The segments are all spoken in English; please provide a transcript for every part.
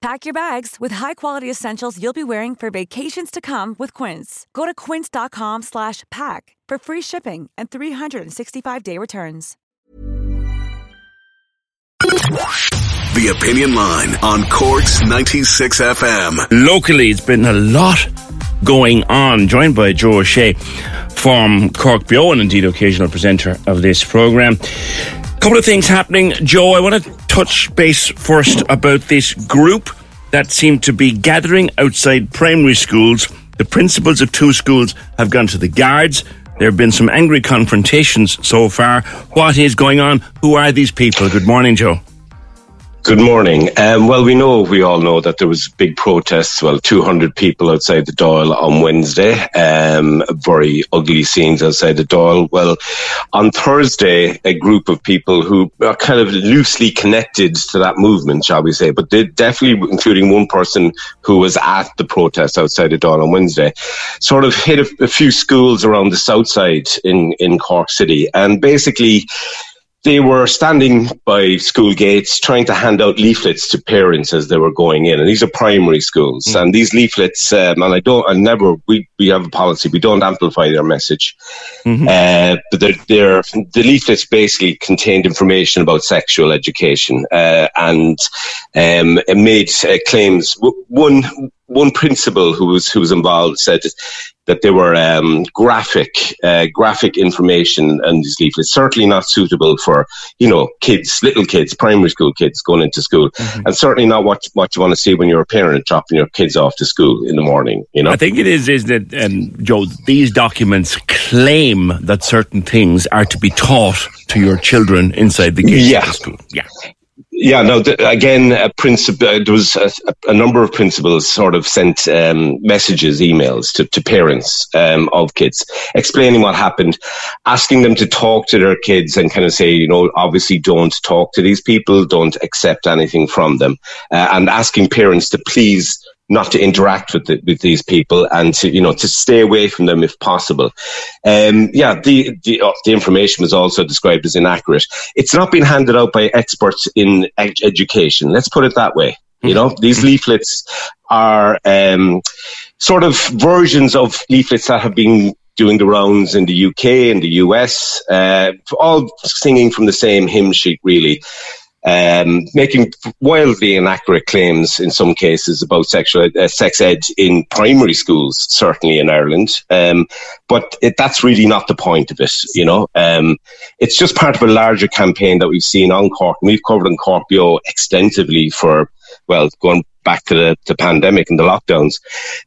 Pack your bags with high-quality essentials you'll be wearing for vacations to come with Quince. Go to quince.com slash pack for free shipping and 365-day returns. The Opinion Line on Corks 96 FM. Locally, it's been a lot going on. Joined by Joe O'Shea from Cork Beo and indeed occasional presenter of this programme. A Couple of things happening. Joe, I want to touch base first about this group that seemed to be gathering outside primary schools. The principals of two schools have gone to the guards. There have been some angry confrontations so far. What is going on? Who are these people? Good morning, Joe. Good morning. Um, well, we know, we all know that there was big protests. Well, 200 people outside the Dáil on Wednesday. Um, very ugly scenes outside the Dáil. Well, on Thursday, a group of people who are kind of loosely connected to that movement, shall we say, but they definitely, including one person who was at the protest outside the Dáil on Wednesday, sort of hit a, a few schools around the south side in, in Cork City. And basically, they were standing by school gates trying to hand out leaflets to parents as they were going in. And these are primary schools. Mm. And these leaflets, um, and I don't, I never, we, we have a policy, we don't amplify their message. Mm-hmm. Uh, but they're, they're, the leaflets basically contained information about sexual education uh, and um, made uh, claims. One, one principal who was who was involved said that there were um, graphic uh, graphic information and these leaflets certainly not suitable for you know kids, little kids, primary school kids going into school, mm-hmm. and certainly not what what you want to see when you're a parent dropping your kids off to school in the morning. You know, I think it is is that um, Joe these documents claim that certain things are to be taught to your children inside the gates yeah. of the school. Yeah. Yeah, no, again, a principal, uh, there was a, a, number of principals sort of sent um, messages, emails to, to parents um, of kids explaining what happened, asking them to talk to their kids and kind of say, you know, obviously don't talk to these people, don't accept anything from them, uh, and asking parents to please not to interact with the, with these people and to you know to stay away from them if possible. Um, yeah, the the, uh, the information was also described as inaccurate. It's not been handed out by experts in ed- education. Let's put it that way. You know, these mm-hmm. leaflets are um, sort of versions of leaflets that have been doing the rounds in the UK and the US, uh, all singing from the same hymn sheet, really um, making wildly inaccurate claims in some cases about sexual uh, sex ed in primary schools, certainly in Ireland. Um, but it, that's really not the point of it. You know, um, it's just part of a larger campaign that we've seen on Cork, and we've covered on Cork Beo extensively for well, going back to the, the pandemic and the lockdowns.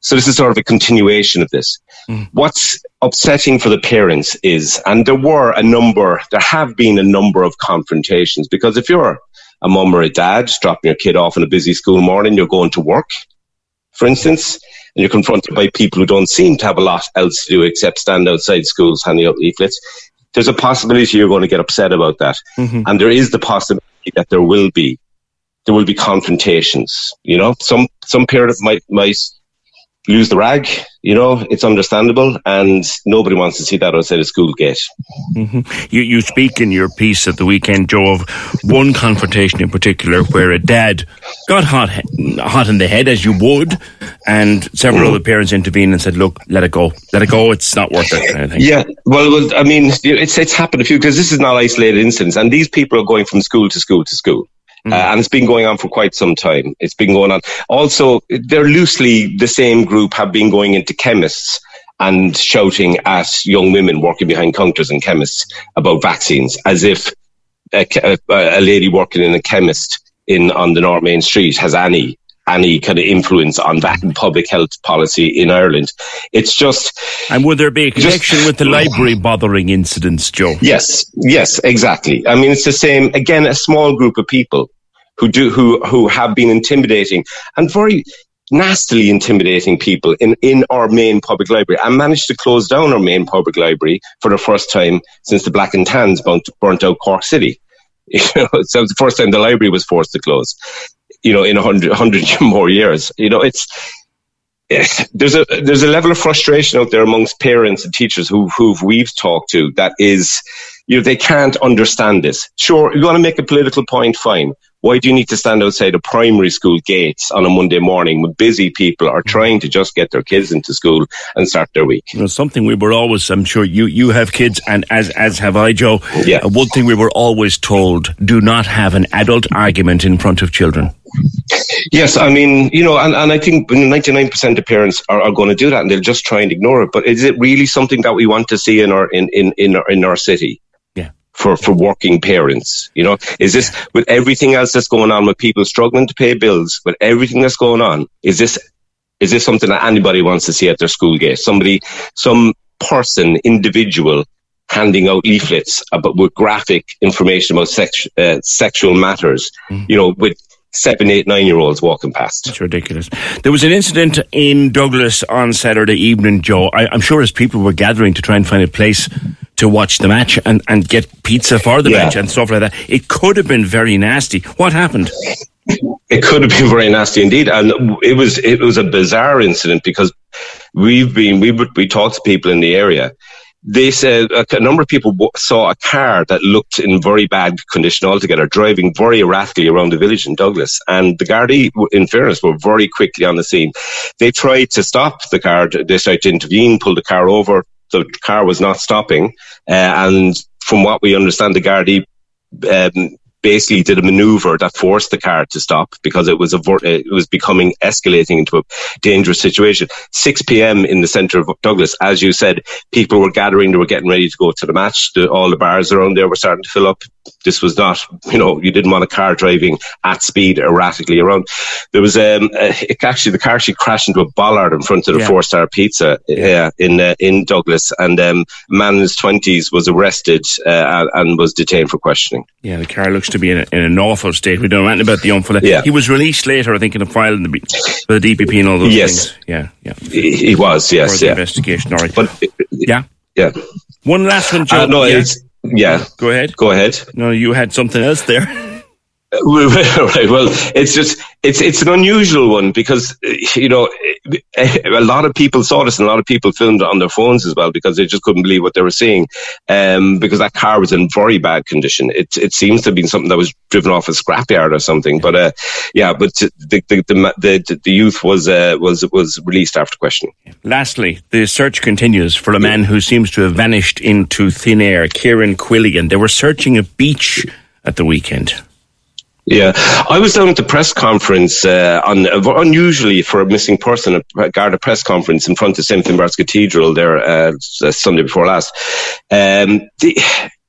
So this is sort of a continuation of this. Mm. What's upsetting for the parents is, and there were a number, there have been a number of confrontations because if you're a mum or a dad dropping your kid off on a busy school morning, you're going to work, for instance, and you're confronted by people who don't seem to have a lot else to do except stand outside schools handing out leaflets. There's a possibility you're going to get upset about that. Mm-hmm. And there is the possibility that there will be there will be confrontations. You know, some some parents might might lose the rag. You know, it's understandable, and nobody wants to see that outside a school gate. Mm-hmm. You you speak in your piece at the weekend, Joe, of one confrontation in particular where a dad got hot hot in the head, as you would, and several mm. other parents intervened and said, "Look, let it go, let it go. It's not worth it." Kind of yeah, well, well, I mean, it's it's happened a few because this is not isolated incidents, and these people are going from school to school to school. Mm. Uh, and it's been going on for quite some time. It's been going on. Also, they're loosely the same group have been going into chemists and shouting at young women working behind counters and chemists about vaccines, as if a, a, a lady working in a chemist in on the North Main Street has any any kind of influence on that public health policy in Ireland. It's just. And would there be a connection just, with the library bothering incidents, Joe? Yes, yes, exactly. I mean, it's the same. Again, a small group of people who do who who have been intimidating and very nastily intimidating people in, in our main public library and managed to close down our main public library for the first time since the Black and Tans burnt, burnt out Cork City. You know, so it was the first time the library was forced to close, you know, in a hundred, hundred more years. You know, it's, there's a there's a level of frustration out there amongst parents and teachers who who we've talked to that is you know they can't understand this. Sure, you want to make a political point, fine. Why do you need to stand outside a primary school gates on a Monday morning when busy people are trying to just get their kids into school and start their week? You know, something we were always, I'm sure you, you have kids and as, as have I, Joe. Yeah. Uh, one thing we were always told, do not have an adult argument in front of children. Yes, I mean, you know, and, and I think 99% of parents are, are going to do that and they'll just try and ignore it. But is it really something that we want to see in our, in, in, in our, in our city? For, for working parents, you know, is this with everything else that's going on with people struggling to pay bills, with everything that's going on, is this, is this something that anybody wants to see at their school gate? Somebody, some person, individual handing out leaflets about with graphic information about sex, uh, sexual matters, mm. you know, with seven, eight, nine year olds walking past. It's ridiculous. There was an incident in Douglas on Saturday evening, Joe. I, am sure as people were gathering to try and find a place to watch the match and, and get pizza for the yeah. match and stuff like that, it could have been very nasty. What happened? It could have been very nasty indeed, and it was it was a bizarre incident because we've been we we talked to people in the area they said a number of people saw a car that looked in very bad condition altogether, driving very erratically around the village in Douglas. And the Gardaí, in fairness, were very quickly on the scene. They tried to stop the car. They tried to intervene, pull the car over. The car was not stopping. Uh, and from what we understand, the Gardaí um, basically did a maneuver that forced the car to stop because it was it was becoming escalating into a dangerous situation. 6 p.m. in the center of Douglas, as you said, people were gathering, they were getting ready to go to the match. The, all the bars around there were starting to fill up. This was not, you know, you didn't want a car driving at speed erratically around. There was, um, it, actually, the car actually crashed into a bollard in front of the yeah. four star pizza yeah. uh, in, uh, in Douglas. And um, a man in his 20s was arrested uh, and was detained for questioning. Yeah, the car looks to be in, a, in an awful state. We don't know anything about the young fella. Yeah. He was released later, I think, in a file in the, for the DPP and all those yes. things. Yeah, yeah. He was, yes, for yeah. investigation, all right. But, yeah? Yeah. One last one, Joe. Uh, no, yeah. it's, yeah. Go ahead. Go ahead. No, you had something else there. right. Well, it's just it's it's an unusual one because you know a lot of people saw this and a lot of people filmed it on their phones as well because they just couldn't believe what they were seeing. Um, because that car was in very bad condition. It it seems to have been something that was driven off a scrapyard or something. But uh, yeah, but the the the, the, the youth was uh, was was released after questioning. Lastly, the search continues for a man who seems to have vanished into thin air. Kieran Quilligan. They were searching a beach at the weekend. Yeah, I was down at the press conference uh, on unusually for a missing person, a Garda press conference in front of St Finbarr's Cathedral there uh, Sunday before last. Um, the,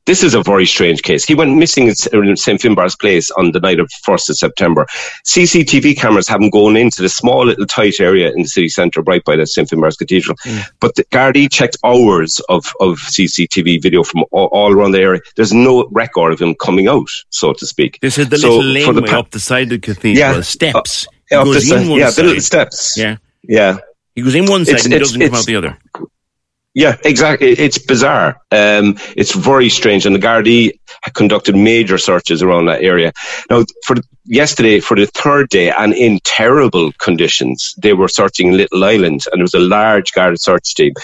this is a very strange case. He went missing in St. Finbar's Place on the night of 1st of September. CCTV cameras haven't gone into the small little tight area in the city centre right by the St. Finbar's Cathedral. Mm. But the Gardaí checked hours of, of CCTV video from all, all, around the area. There's no record of him coming out, so to speak. This is the so little laneway pa- up the side of the cathedral, yeah, steps. Uh, up the yeah, the little steps. Yeah. Yeah. He goes in one side it's, and he doesn't come out the other. Yeah, exactly. It's bizarre. Um, it's very strange. And the Gardaí conducted major searches around that area. Now, for yesterday, for the third day, and in terrible conditions, they were searching Little Island, and there was a large Garda search team.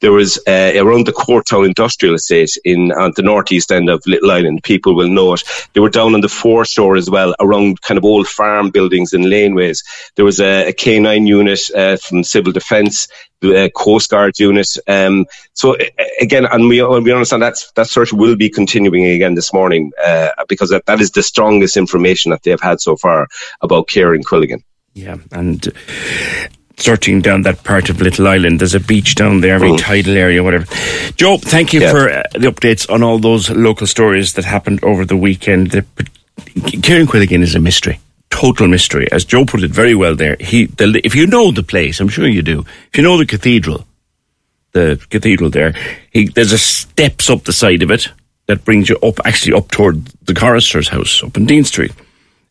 There was uh, around the Courtown Industrial Estate in on the northeast end of Little Island. People will know it. They were down on the foreshore as well, around kind of old farm buildings and laneways. There was a a K9 unit uh, from Civil Defence uh, Coast Guard unit. Um, so again, and we we understand that that search will be continuing again this morning uh, because that, that is the strongest information that they've had so far about Kieran Quilligan. Yeah, and searching down that part of Little Island. There's a beach down there, very mm. tidal area, whatever. Joe, thank you yeah. for uh, the updates on all those local stories that happened over the weekend. The, Kieran Quilligan is a mystery total mystery. As Joe put it very well there, he, the, if you know the place, I'm sure you do, if you know the cathedral, the cathedral there, he, there's a steps up the side of it that brings you up, actually up toward the chorister's house up in Dean Street.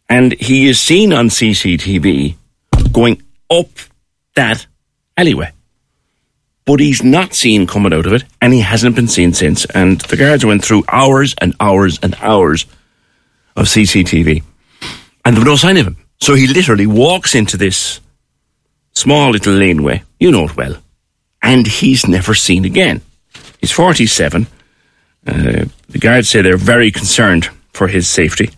And he is seen on CCTV going up that alleyway. But he's not seen coming out of it, and he hasn't been seen since. And the guards went through hours and hours and hours of CCTV, and there was no sign of him. So he literally walks into this small little laneway, you know it well, and he's never seen again. He's 47. Uh, the guards say they're very concerned for his safety.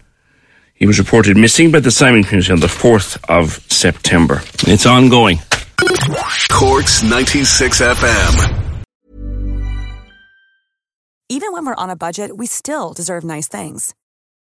He was reported missing by the Simon community on the 4th of September. It's ongoing. Corks 96 FM. Even when we're on a budget, we still deserve nice things.